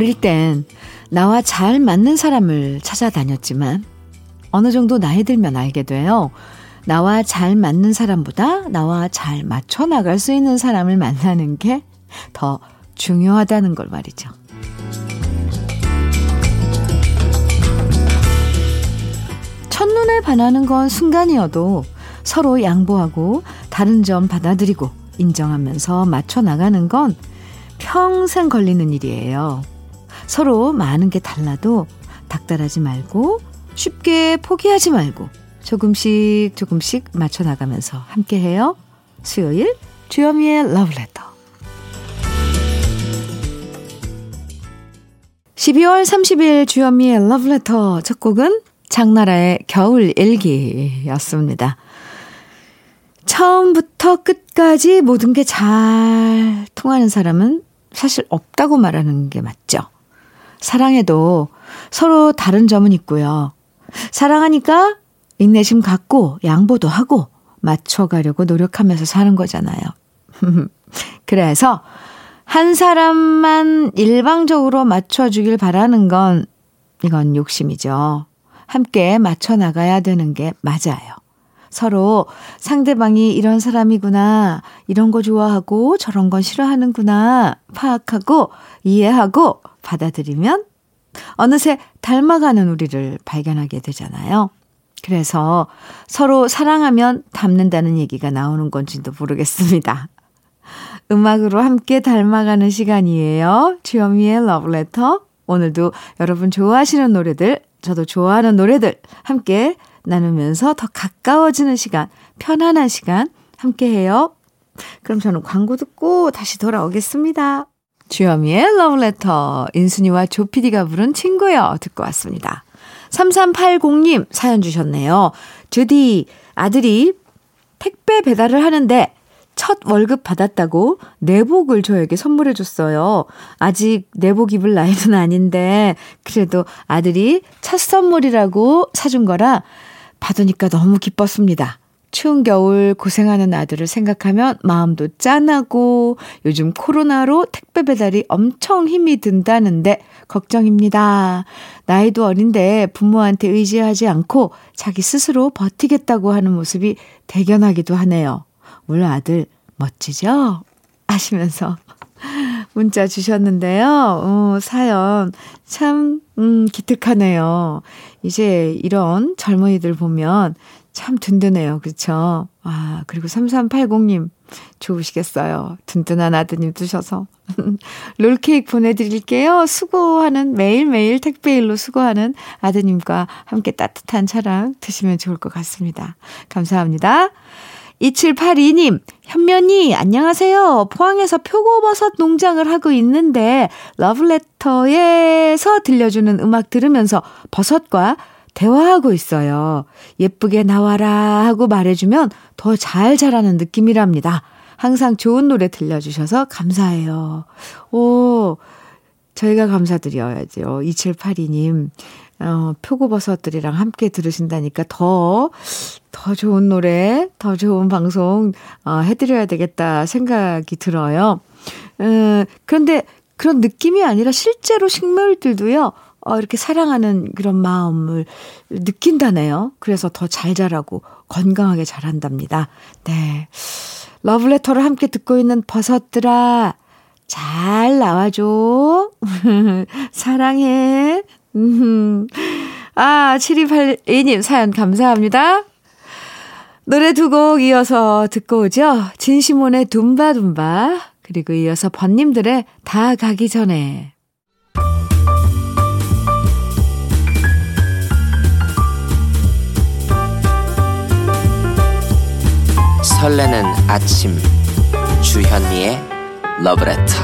어릴 땐 나와 잘 맞는 사람을 찾아다녔지만 어느 정도 나이 들면 알게 돼요. 나와 잘 맞는 사람보다 나와 잘 맞춰 나갈 수 있는 사람을 만나는 게 더 중요하다는 걸 말이죠. 첫눈에 반하는 건 순간이어도 서로 양보하고 다른 점 받아들이고 인정하면서 맞춰 나가는 건 평생 걸리는 일이에요. 서로 많은 게 달라도 닥달하지 말고 쉽게 포기하지 말고 조금씩 조금씩 맞춰 나가면서 함께 해요. 수요일 주여미의 러브레터 12월 30일 주현미의 러브레터 첫 곡은 장나라의 겨울 일기였습니다. 처음부터 끝까지 모든 게 잘 통하는 사람은 사실 없다고 말하는 게 맞죠. 사랑해도 서로 다른 점은 있고요. 사랑하니까 인내심 갖고 양보도 하고 맞춰가려고 노력하면서 사는 거잖아요. 그래서 한 사람만 일방적으로 맞춰주길 바라는 건 이건 욕심이죠. 함께 맞춰 나가야 되는 게 맞아요. 서로 상대방이 이런 사람이구나, 이런 거 좋아하고 저런 건 싫어하는구나 파악하고 이해하고 받아들이면 어느새 닮아가는 우리를 발견하게 되잖아요. 그래서 서로 사랑하면 닮는다는 얘기가 나오는 건지도 모르겠습니다. 음악으로 함께 닮아가는 시간이에요. 주현미의 러브레터. 오늘도 여러분 좋아하시는 노래들, 저도 좋아하는 노래들 함께 나누면서 더 가까워지는 시간, 편안한 시간 함께 해요. 그럼 저는 광고 듣고 다시 돌아오겠습니다. 주현미의 러브레터, 인순이와 조피디가 부른 친구여 듣고 왔습니다. 3380님 사연 주셨네요. 주디, 아들이 택배 배달을 하는데 첫 월급 받았다고 내복을 저에게 선물해 줬어요. 아직 내복 입을 나이는 아닌데, 그래도 아들이 첫 선물이라고 사준 거라 받으니까 너무 기뻤습니다. 추운 겨울 고생하는 아들을 생각하면 마음도 짠하고 요즘 코로나로 택배 배달이 엄청 힘이 든다는데 걱정입니다. 나이도 어린데 부모한테 의지하지 않고 자기 스스로 버티겠다고 하는 모습이 대견하기도 하네요. 우리 아들 멋지죠? 하시면서 문자 주셨는데요. 어, 사연 참 음, 기특하네요. 이제 이런 젊은이들 보면 참 든든해요. 그렇죠? 아, 그리고 3380님 좋으시겠어요. 든든한 아드님 두셔서. 롤케이크 보내드릴게요. 수고하는 매일매일 택배일로 수고하는 아드님과 함께 따뜻한 차랑 드시면 좋을 것 같습니다. 감사합니다. 2782님, 현면이, 안녕하세요. 포항에서 표고버섯 농장을 하고 있는데, 러브레터에서 들려주는 음악 들으면서 버섯과 대화하고 있어요. 예쁘게 나와라 하고 말해주면 더 잘 자라는 느낌이랍니다. 항상 좋은 노래 들려주셔서 감사해요. 오, 저희가 감사드려야죠. 2782님. 어, 표고버섯들이랑 함께 들으신다니까 더, 더 좋은 노래, 더 좋은 방송, 어, 해드려야 되겠다 생각이 들어요. 음, 그런데 그런 느낌이 아니라 실제로 식물들도요, 어, 이렇게 사랑하는 그런 마음을 느낀다네요. 그래서 더 잘 자라고 건강하게 자란답니다. 네. 러브레터를 함께 듣고 있는 버섯들아, 잘 나와줘. 사랑해. 음. 아, 7282님 사연 감사합니다. 노래 두 곡 이어서 듣고 오죠. 진시몬의 둠바둠바, 그리고 이어서 번님들의 다 가기 전에. 설레는 아침 주현미의 러브레터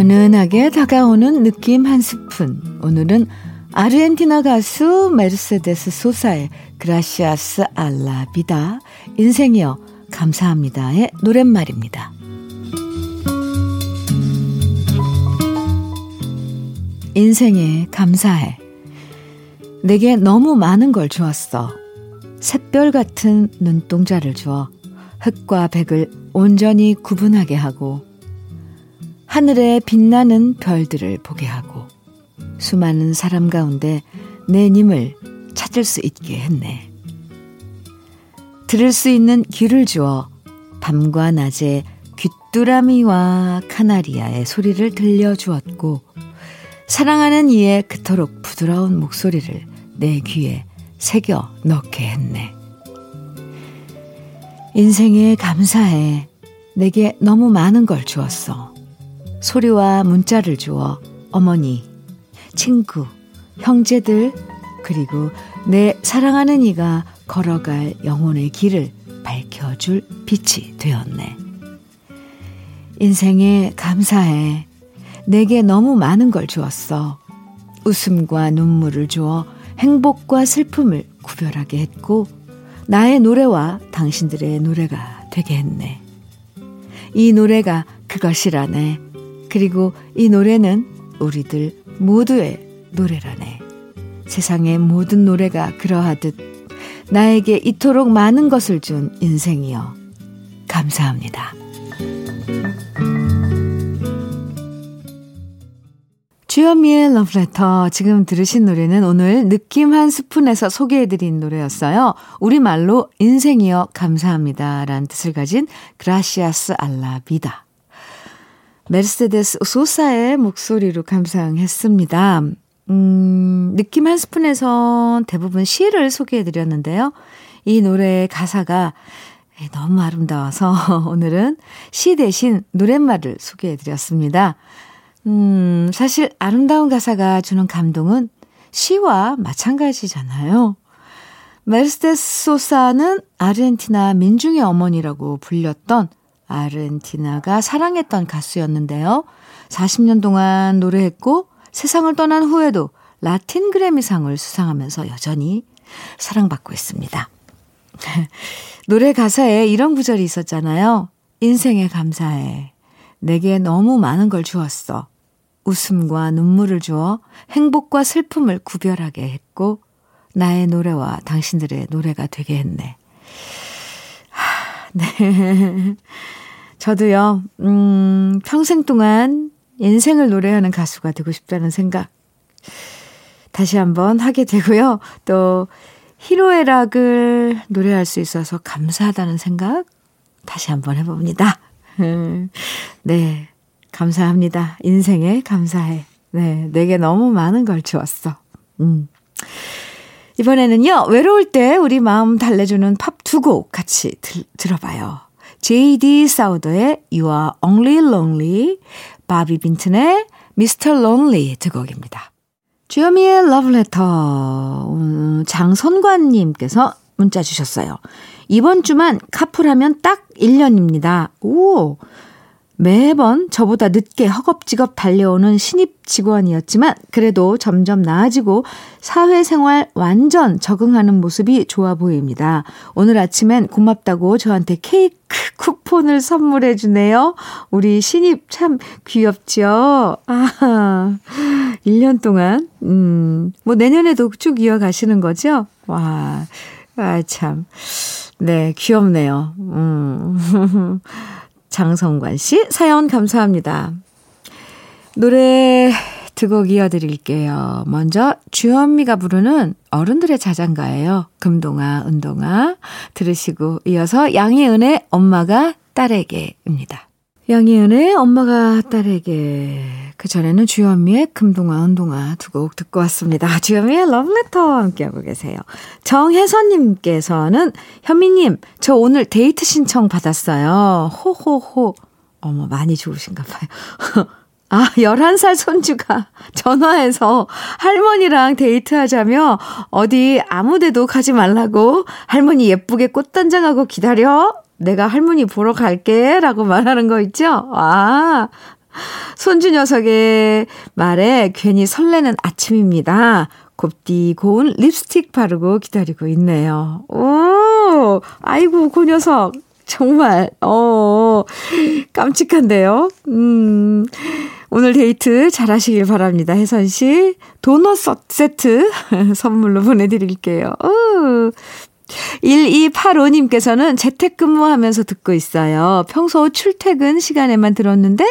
은은하게 다가오는 느낌 한 스푼. 오늘은 아르헨티나 가수 메르세데스 소사의 그라시아스 알라 비다 인생이여 감사합니다의 노랫말입니다. 인생에 감사해. 내게 너무 많은 걸 주었어. 샛별 같은 눈동자를 주어 흑과 백을 온전히 구분하게 하고 하늘에 빛나는 별들을 보게 하고 수많은 사람 가운데 내 님을 찾을 수 있게 했네. 들을 수 있는 귀를 주어 밤과 낮에 귀뚜라미와 카나리아의 소리를 들려주었고 사랑하는 이의 그토록 부드러운 목소리를 내 귀에 새겨 넣게 했네. 인생에 감사해. 내게 너무 많은 걸 주었어. 소리와 문자를 주어 어머니, 친구, 형제들, 그리고 내 사랑하는 이가 걸어갈 영혼의 길을 밝혀줄 빛이 되었네. 인생에 감사해. 내게 너무 많은 걸 주었어. 웃음과 눈물을 주어 행복과 슬픔을 구별하게 했고, 나의 노래와 당신들의 노래가 되게 했네. 이 노래가 그것이라네. 그리고 이 노래는 우리들 모두의 노래라네. 세상의 모든 노래가 그러하듯 나에게 이토록 많은 것을 준 인생이여. 감사합니다. 주현미의 러브레터. 지금 들으신 노래는 오늘 느낌 한 스푼에서 소개해드린 노래였어요. 우리말로 인생이여 감사합니다. 라는 뜻을 가진 그라시아스 알라비다. 메르세데스 소사의 목소리로 감상했습니다. 음, 느낌 한 스푼에선 대부분 시를 소개해드렸는데요. 이 노래의 가사가 너무 아름다워서 오늘은 시 대신 노랫말을 소개해드렸습니다. 음, 사실 아름다운 가사가 주는 감동은 시와 마찬가지잖아요. 메르세데스 소사는 아르헨티나 민중의 어머니라고 불렸던 아르헨티나가 사랑했던 가수였는데요. 40년 동안 노래했고 세상을 떠난 후에도 라틴 그래미상을 수상하면서 여전히 사랑받고 있습니다. 노래 가사에 이런 구절이 있었잖아요. 인생에 감사해. 내게 너무 많은 걸 주었어. 웃음과 눈물을 주어 행복과 슬픔을 구별하게 했고, 나의 노래와 당신들의 노래가 되게 했네. 하, 네. 저도요, 음, 평생 동안 인생을 노래하는 가수가 되고 싶다는 생각 다시 한번 하게 되고요. 또 히로애락을 노래할 수 있어서 감사하다는 생각 다시 한번 해봅니다. 네. 감사합니다. 인생에 감사해. 네. 내게 너무 많은 걸 주었어. 음. 이번에는요, 외로울 때 우리 마음 달래주는 팝 두 곡 같이 들, 들어봐요. J.D. 사우더의 You Are Only Lonely, 바비 빈튼의 Mr. Lonely 두 곡입니다. 주여미의 러브레터, 음, 장선관님께서 문자 주셨어요. 이번 주만 카풀하면 딱 1년입니다. 오! 매번 저보다 늦게 허겁지겁 달려오는 신입 직원이었지만 그래도 점점 나아지고 사회생활 완전 적응하는 모습이 좋아 보입니다. 오늘 아침엔 고맙다고 저한테 케이크 쿠폰을 선물해 주네요. 우리 신입 참 귀엽죠? 아, 1년 동안, 음, 뭐 내년에도 쭉 이어가시는 거죠? 와, 아, 참. 네, 귀엽네요. 음. 장성관 씨 사연 감사합니다. 노래 두 곡 이어드릴게요. 먼저 주현미가 부르는 어른들의 자장가예요. 금동아, 은동아 들으시고 이어서 양희은의 엄마가 딸에게입니다. 양희은의 엄마가 딸에게 그 전에는 주현미의 금동아 은동아 두 곡 듣고 왔습니다. 주현미의 러브레터 함께하고 계세요. 정혜선님께서는 현미님 저 오늘 데이트 신청 받았어요. 호호호 어머 많이 좋으신가 봐요. 아, 11살 손주가 전화해서 할머니랑 데이트하자며 어디 아무 데도 가지 말라고 할머니 예쁘게 꽃단장하고 기다려. 내가 할머니 보러 갈게. 라고 말하는 거 있죠? 아, 손주 녀석의 말에 괜히 설레는 아침입니다. 곱디 고운 립스틱 바르고 기다리고 있네요. 오, 아이고, 그 녀석. 정말, 어, 깜찍한데요? 음, 오늘 데이트 잘 하시길 바랍니다. 혜선 씨. 도넛 세트 선물로 보내드릴게요. 어, 1285님께서는 재택근무하면서 듣고 있어요. 평소 출퇴근 시간에만 들었는데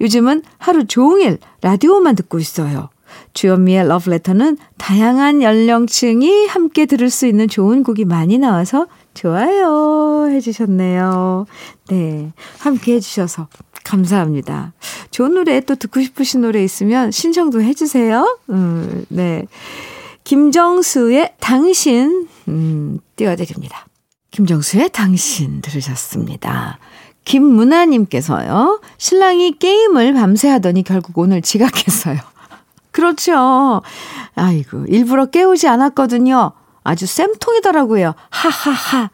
요즘은 하루 종일 라디오만 듣고 있어요. 주현미의 러브레터는 다양한 연령층이 함께 들을 수 있는 좋은 곡이 많이 나와서 좋아요 해주셨네요. 네. 함께 해주셔서 감사합니다. 좋은 노래 또 듣고 싶으신 노래 있으면 신청도 해주세요. 음, 네. 김정수의 당신, 음, 띄워드립니다. 김정수의 당신 들으셨습니다. 김문아님께서요, 신랑이 게임을 밤새 하더니 결국 오늘 지각했어요. 그렇죠. 아이고, 일부러 깨우지 않았거든요. 아주 쌤통이더라고요. 하하하.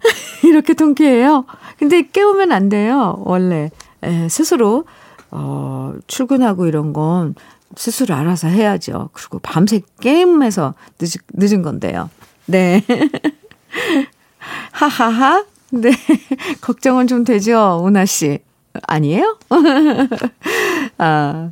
이렇게 통쾌해요. 근데 깨우면 안 돼요. 원래. 에, 스스로, 어, 출근하고 이런 건 스스로 알아서 해야죠. 그리고 밤새 게임해서 늦, 늦은 건데요. 네. 하하하. 네. 걱정은 좀 되죠, 오나 씨. 아니에요? 아.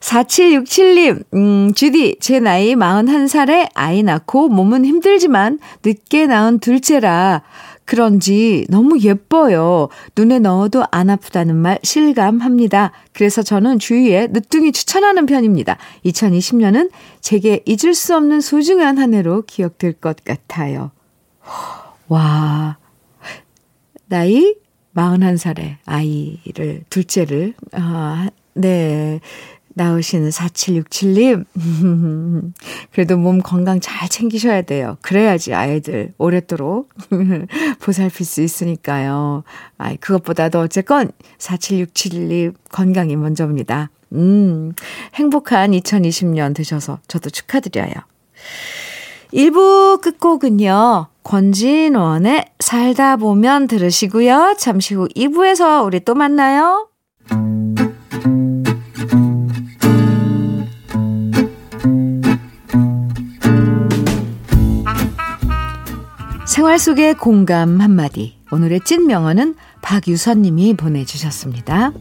4767님, 음, 주디, 제 나이 41살에 아이 낳고 몸은 힘들지만 늦게 낳은 둘째라 그런지 너무 예뻐요. 눈에 넣어도 안 아프다는 말 실감합니다. 그래서 저는 주위에 늦둥이 추천하는 편입니다. 2020년은 제게 잊을 수 없는 소중한 한 해로 기억될 것 같아요. 와, 나이 41살에 아이를, 둘째를, 아, 네. 나오시는 4767님. 그래도 몸 건강 잘 챙기셔야 돼요. 그래야지 아이들 오랫도록 보살필 수 있으니까요. 아이, 그것보다도 어쨌건 4767님 건강이 먼저입니다. 음, 행복한 2020년 되셔서 저도 축하드려요. 1부 끝곡은요. 권진원의 살다 보면 들으시고요. 잠시 후 2부에서 우리 또 만나요. 생활 속의 공감 한마디. 오늘의 찐 명언은 박유선 님이 보내주셨습니다.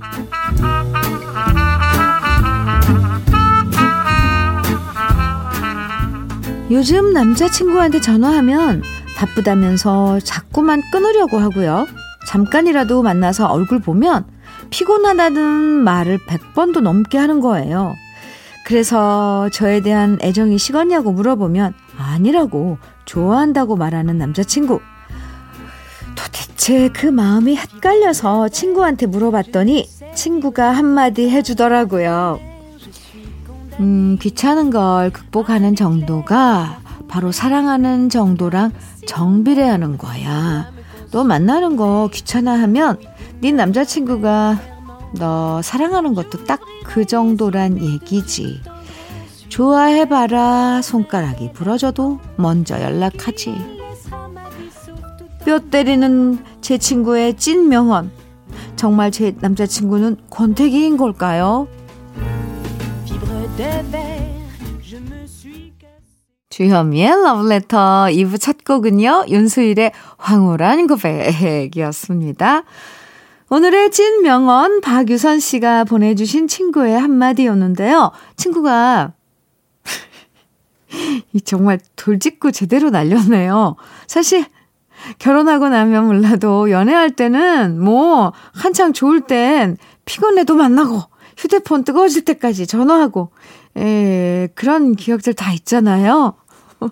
요즘 남자친구한테 전화하면 바쁘다면서 자꾸만 끊으려고 하고요. 잠깐이라도 만나서 얼굴 보면 피곤하다는 말을 100번도 넘게 하는 거예요. 그래서 저에 대한 애정이 식었냐고 물어보면 아니라고 좋아한다고 말하는 남자친구. 도대체 그 마음이 헷갈려서 친구한테 물어봤더니 친구가 한마디 해주더라고요. 음, 귀찮은 걸 극복하는 정도가 바로 사랑하는 정도랑 정비례하는 거야. 너 만나는 거 귀찮아하면 네 남자친구가 너 사랑하는 것도 딱 그 정도란 얘기지. 좋아해봐라 손가락이 부러져도 먼저 연락하지. 뼈 때리는 제 친구의 찐 명언. 정말 제 남자친구는 권태기인 걸까요? 주현미의 러브레터 2부 첫 곡은요. 윤수일의 황홀한 고백이었습니다. 오늘의 찐 명언 박유선 씨가 보내주신 친구의 한마디였는데요. 친구가 이 정말 돌직구 제대로 날렸네요. 사실 결혼하고 나면 몰라도 연애할 때는 뭐 한창 좋을 땐 피곤해도 만나고 휴대폰 뜨거워질 때까지 전화하고 에, 그런 기억들 다 있잖아요.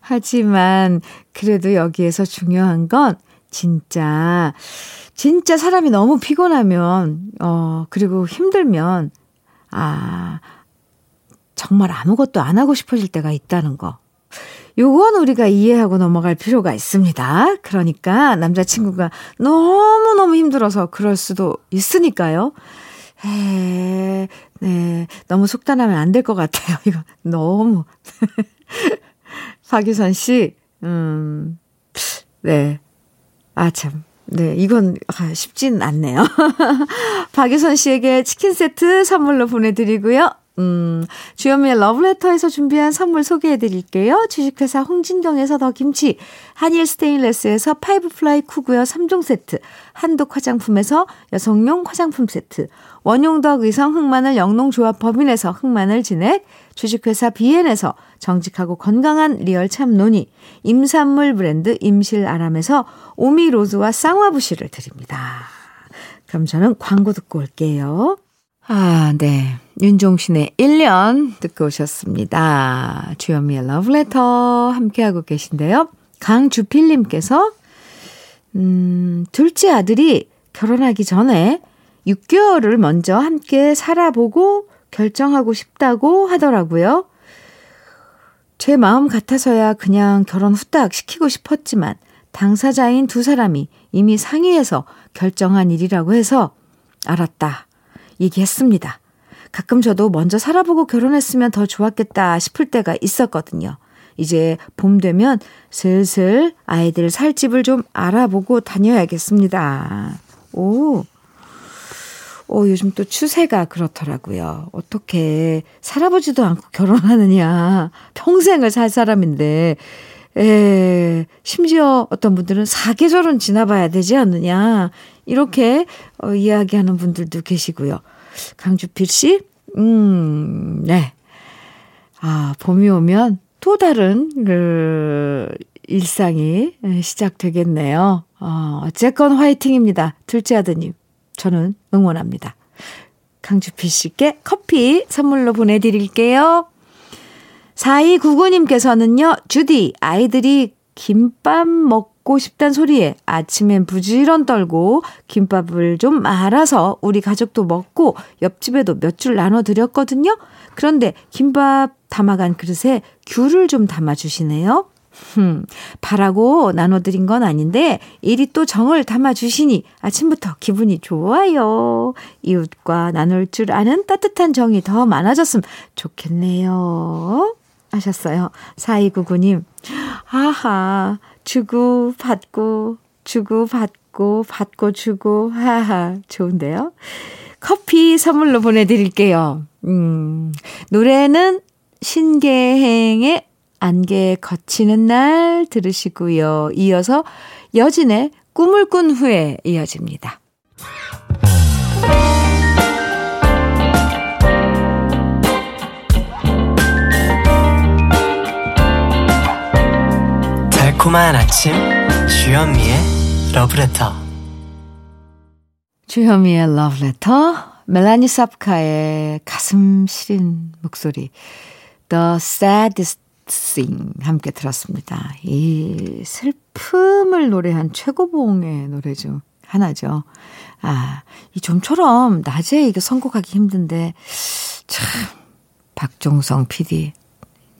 하지만 그래도 여기에서 중요한 건 진짜 진짜 사람이 너무 피곤하면 어 그리고 힘들면 아 정말 아무것도 안 하고 싶어질 때가 있다는 거. 요건 우리가 이해하고 넘어갈 필요가 있습니다. 그러니까 남자친구가 너무너무 힘들어서 그럴 수도 있으니까요. 에, 네. 너무 속단하면 안 될 것 같아요. 이거 너무. 박유선 씨, 음, 네. 아, 참. 네, 이건 아, 쉽진 않네요. 박유선 씨에게 치킨 세트 선물로 보내드리고요. 음, 주현미의 러브레터에서 준비한 선물 소개해 드릴게요. 주식회사 홍진경에서 더 김치, 한일 스테인레스에서 five ply cookware 3종 세트, 한독 화장품에서 여성용 화장품 세트, 원용덕 의성 흑마늘 영농조합 법인에서 흑마늘 진액, 주식회사 비엔에서 정직하고 건강한 리얼 참논이, 임산물 브랜드 임실아람에서 오미로즈와 쌍화부시를 드립니다. 그럼 저는 광고 듣고 올게요. 아, 네. 윤종신의 1년 듣고 오셨습니다. 주현미의 러브레터 함께하고 계신데요. 강주필님께서, 음, 둘째 아들이 결혼하기 전에 6개월을 먼저 함께 살아보고 결정하고 싶다고 하더라고요. 제 마음 같아서야 그냥 결혼 후딱 시키고 싶었지만 당사자인 두 사람이 이미 상의해서 결정한 일이라고 해서 알았다. 얘기했습니다. 가끔 저도 먼저 살아보고 결혼했으면 더 좋았겠다 싶을 때가 있었거든요. 이제 봄 되면 슬슬 아이들 살 집을 좀 알아보고 다녀야겠습니다. 오. 오, 요즘 또 추세가 그렇더라고요. 어떻게 살아보지도 않고 결혼하느냐. 평생을 살 사람인데, 에, 심지어 어떤 분들은 사계절은 지나봐야 되지 않느냐. 이렇게 어, 이야기하는 분들도 계시고요. 강주필 씨, 음, 네. 아, 봄이 오면 또 다른 그 일상이 시작되겠네요. 어, 어쨌건 화이팅입니다. 둘째 아드님. 저는 응원합니다. 강주필 씨께 커피 선물로 보내드릴게요. 4299님께서는요, 주디, 아이들이 김밥 먹고 싶단 소리에 아침엔 부지런 떨고 김밥을 좀 말아서 우리 가족도 먹고 옆집에도 몇 줄 나눠드렸거든요. 그런데 김밥 담아간 그릇에 귤을 좀 담아주시네요. 흠, 바라고 나눠드린 건 아닌데 일이 또 정을 담아주시니 아침부터 기분이 좋아요. 이웃과 나눌 줄 아는 따뜻한 정이 더 많아졌으면 좋겠네요. 하셨어요. 4299님. 아하, 주고, 받고, 주고, 받고, 받고, 주고, 하하, 좋은데요? 커피 선물로 보내드릴게요. 음, 노래는 신계행의 안개 거치는 날 들으시고요. 이어서 여진의 꿈을 꾼 후에 이어집니다. 달콤한 아침 주현미의 러브레터 주현미의 러브레터 멜라니 삽카의 가슴 시린 목소리 The Saddest Thing 함께 들었습니다. 이 슬픔을 노래한 최고봉의 노래 중 하나죠. 아, 이 좀처럼 낮에 이게 선곡하기 힘든데 참 박종성 PD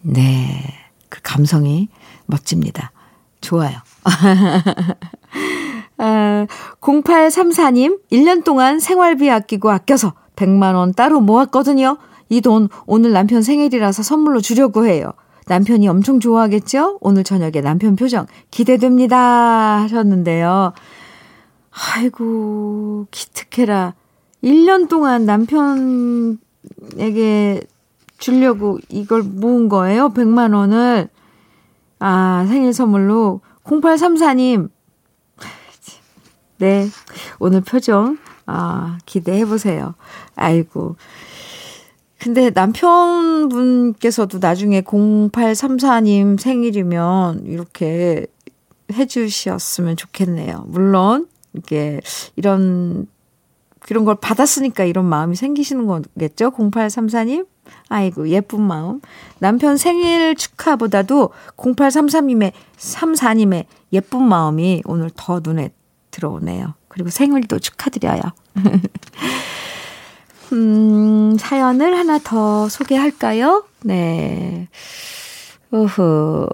네, 그 감성이 멋집니다. 좋아요. 아, 0834님, 1년 동안 생활비 아끼고 아껴서 100만원 따로 모았거든요. 이 돈 오늘 남편 생일이라서 선물로 주려고 해요. 남편이 엄청 좋아하겠죠? 오늘 저녁에 남편 표정 기대됩니다. 하셨는데요. 아이고, 기특해라. 1년 동안 남편에게 주려고 이걸 모은 거예요? 100만 원을. 아, 생일 선물로 0834님. 네. 오늘 표정, 아, 기대해 보세요. 아이고. 근데 남편분께서도 나중에 0834님 생일이면 이렇게 해 주셨으면 좋겠네요. 물론, 이게, 이런, 이런 걸 받았으니까 이런 마음이 생기시는 거겠죠? 0834님? 아이고, 예쁜 마음. 남편 생일 축하보다도 0833님의, 34님의 예쁜 마음이 오늘 더 눈에 들어오네요. 그리고 생일도 축하드려요. 음, 사연을 하나 더 소개할까요? 네. 우후.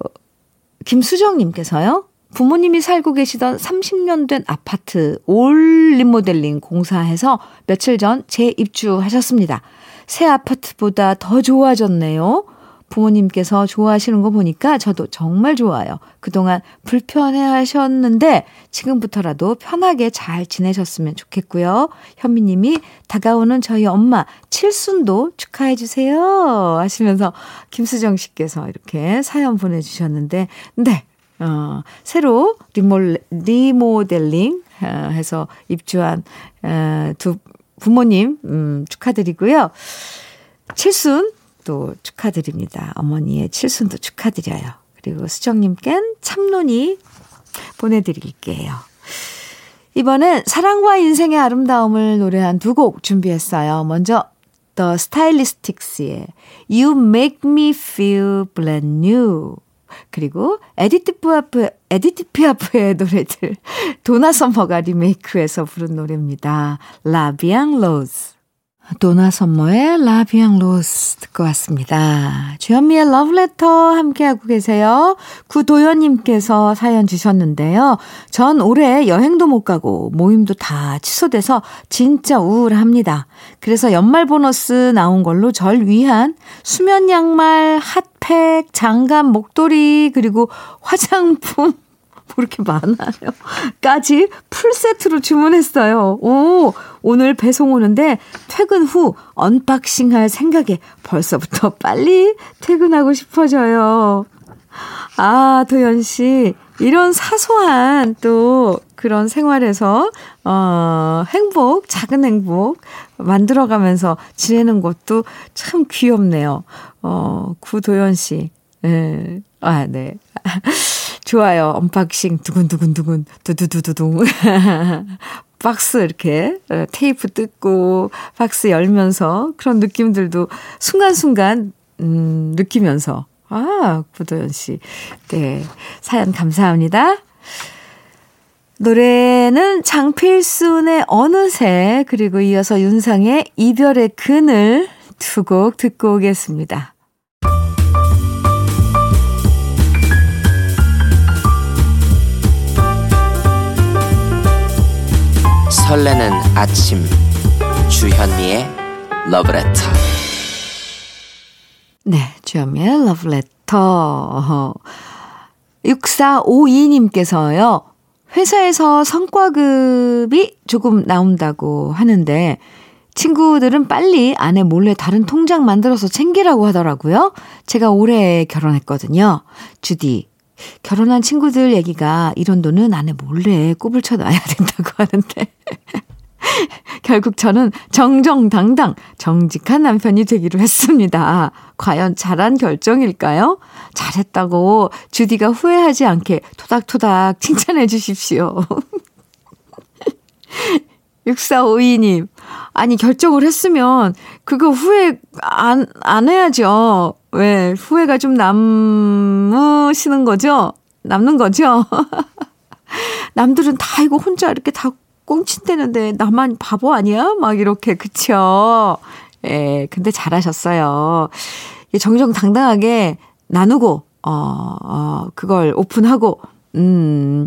김수정님께서요. 부모님이 살고 계시던 30년 된 아파트 올 리모델링 공사해서 며칠 전 재입주하셨습니다. 새 아파트보다 더 좋아졌네요. 부모님께서 좋아하시는 거 보니까 저도 정말 좋아요. 그동안 불편해 하셨는데 지금부터라도 편하게 잘 지내셨으면 좋겠고요. 현미 님이 다가오는 저희 엄마 칠순도 축하해 주세요. 하시면서 김수정 씨께서 이렇게 사연 보내 주셨는데, 네. 어, 새로 리모델링 어, 해서 입주한 어, 두 부모님 음, 축하드리고요. 칠순 또 축하드립니다. 어머니의 칠순도 축하드려요. 그리고 수정님껜 참론이 보내드릴게요. 이번엔 사랑과 인생의 아름다움을 노래한 두 곡 준비했어요. 먼저 The Stylistics의 You Make Me Feel Brand New 그리고 에디트 피아프, 에디트 피아프의 노래들 도나 썸머가 리메이크해서 부른 노래입니다. La Vie en rose 도나 썸머의 La Vie en rose 듣고 왔습니다. 주현미의 러브레터 함께하고 계세요. 구도연님께서 사연 주셨는데요. 전 올해 여행도 못 가고 모임도 다 취소돼서 진짜 우울합니다. 그래서 연말 보너스 나온 걸로 절 위한 수면 양말, 핫팩, 장갑, 목도리, 그리고 화장품 뭐 이렇게 많아요. 까지 풀세트로 주문했어요. 오, 오늘 배송 오는데 퇴근 후 언박싱 할 생각에 벌써부터 빨리 퇴근하고 싶어져요. 아, 도연 씨. 이런 사소한 또 그런 생활에서, 어, 행복, 작은 행복 만들어가면서 지내는 것도 참 귀엽네요. 어, 구도연 씨. 예. 아, 네. 좋아요. 언박싱 두근두근두근 두두두두둥. 박스 이렇게 어, 테이프 뜯고 박스 열면서 그런 느낌들도 순간순간 음 느끼면서 아, 구도연 씨. 네. 사연 감사합니다. 노래는 장필순의 어느새 그리고 이어서 윤상의 이별의 그늘 두 곡 듣고 오겠습니다. 설레는 아침 주현미의 러브레터 네, 주현미의 러브레터 6452님께서요. 회사에서 성과급이 조금 나온다고 하는데 친구들은 빨리 아내 몰래 다른 통장 만들어서 챙기라고 하더라고요. 제가 올해 결혼했거든요. 주디, 결혼한 친구들 얘기가 이런 돈은 아내 몰래 꼽을 쳐놔야 된다고 하는데. 결국 저는 정정당당 정직한 남편이 되기로 했습니다. 과연 잘한 결정일까요? 잘했다고 주디가 후회하지 않게 토닥토닥 칭찬해 주십시오. 6452님, 아니, 결정을 했으면 그거 후회 안, 안 해야죠. 왜, 후회가 좀 남으시는 거죠? 남는 거죠? 남들은 다 이거 혼자 이렇게 다 꽁친대는데 나만 바보 아니야? 막 이렇게, 그쵸? 예, 근데 잘하셨어요. 정정당당하게 나누고, 어, 어, 그걸 오픈하고, 음,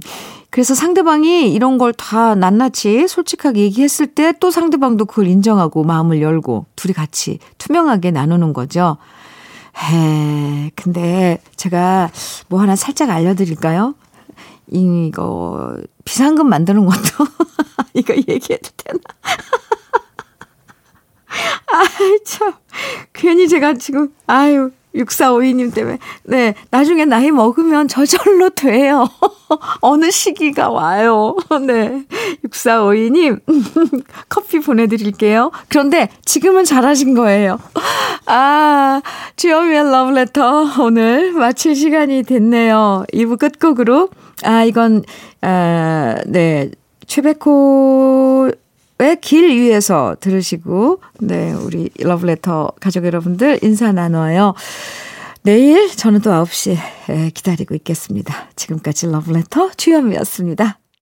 그래서 상대방이 이런 걸 다 낱낱이 솔직하게 얘기했을 때 또 상대방도 그걸 인정하고 마음을 열고 둘이 같이 투명하게 나누는 거죠. 에, 근데 제가 뭐 하나 살짝 알려드릴까요? 이거 비상금 만드는 것도 이거 얘기해도 되나? 아이 참 괜히 제가 지금 아유 6452님 때문에. 네. 나중에 나이 먹으면 저절로 돼요. 어느 시기가 와요. 네. 6452님, 커피 보내드릴게요. 그런데 지금은 잘하신 거예요. 아, 주여미의 러브레터 오늘 마칠 시간이 됐네요. 2부 끝곡으로, 아, 이건, 아, 네. 최백호 길 위에서 들으시고, 네, 우리 러브레터 가족 여러분들 인사 나눠요. 내일 저는 또 9시에 기다리고 있겠습니다. 지금까지 러브레터 주현미였습니다.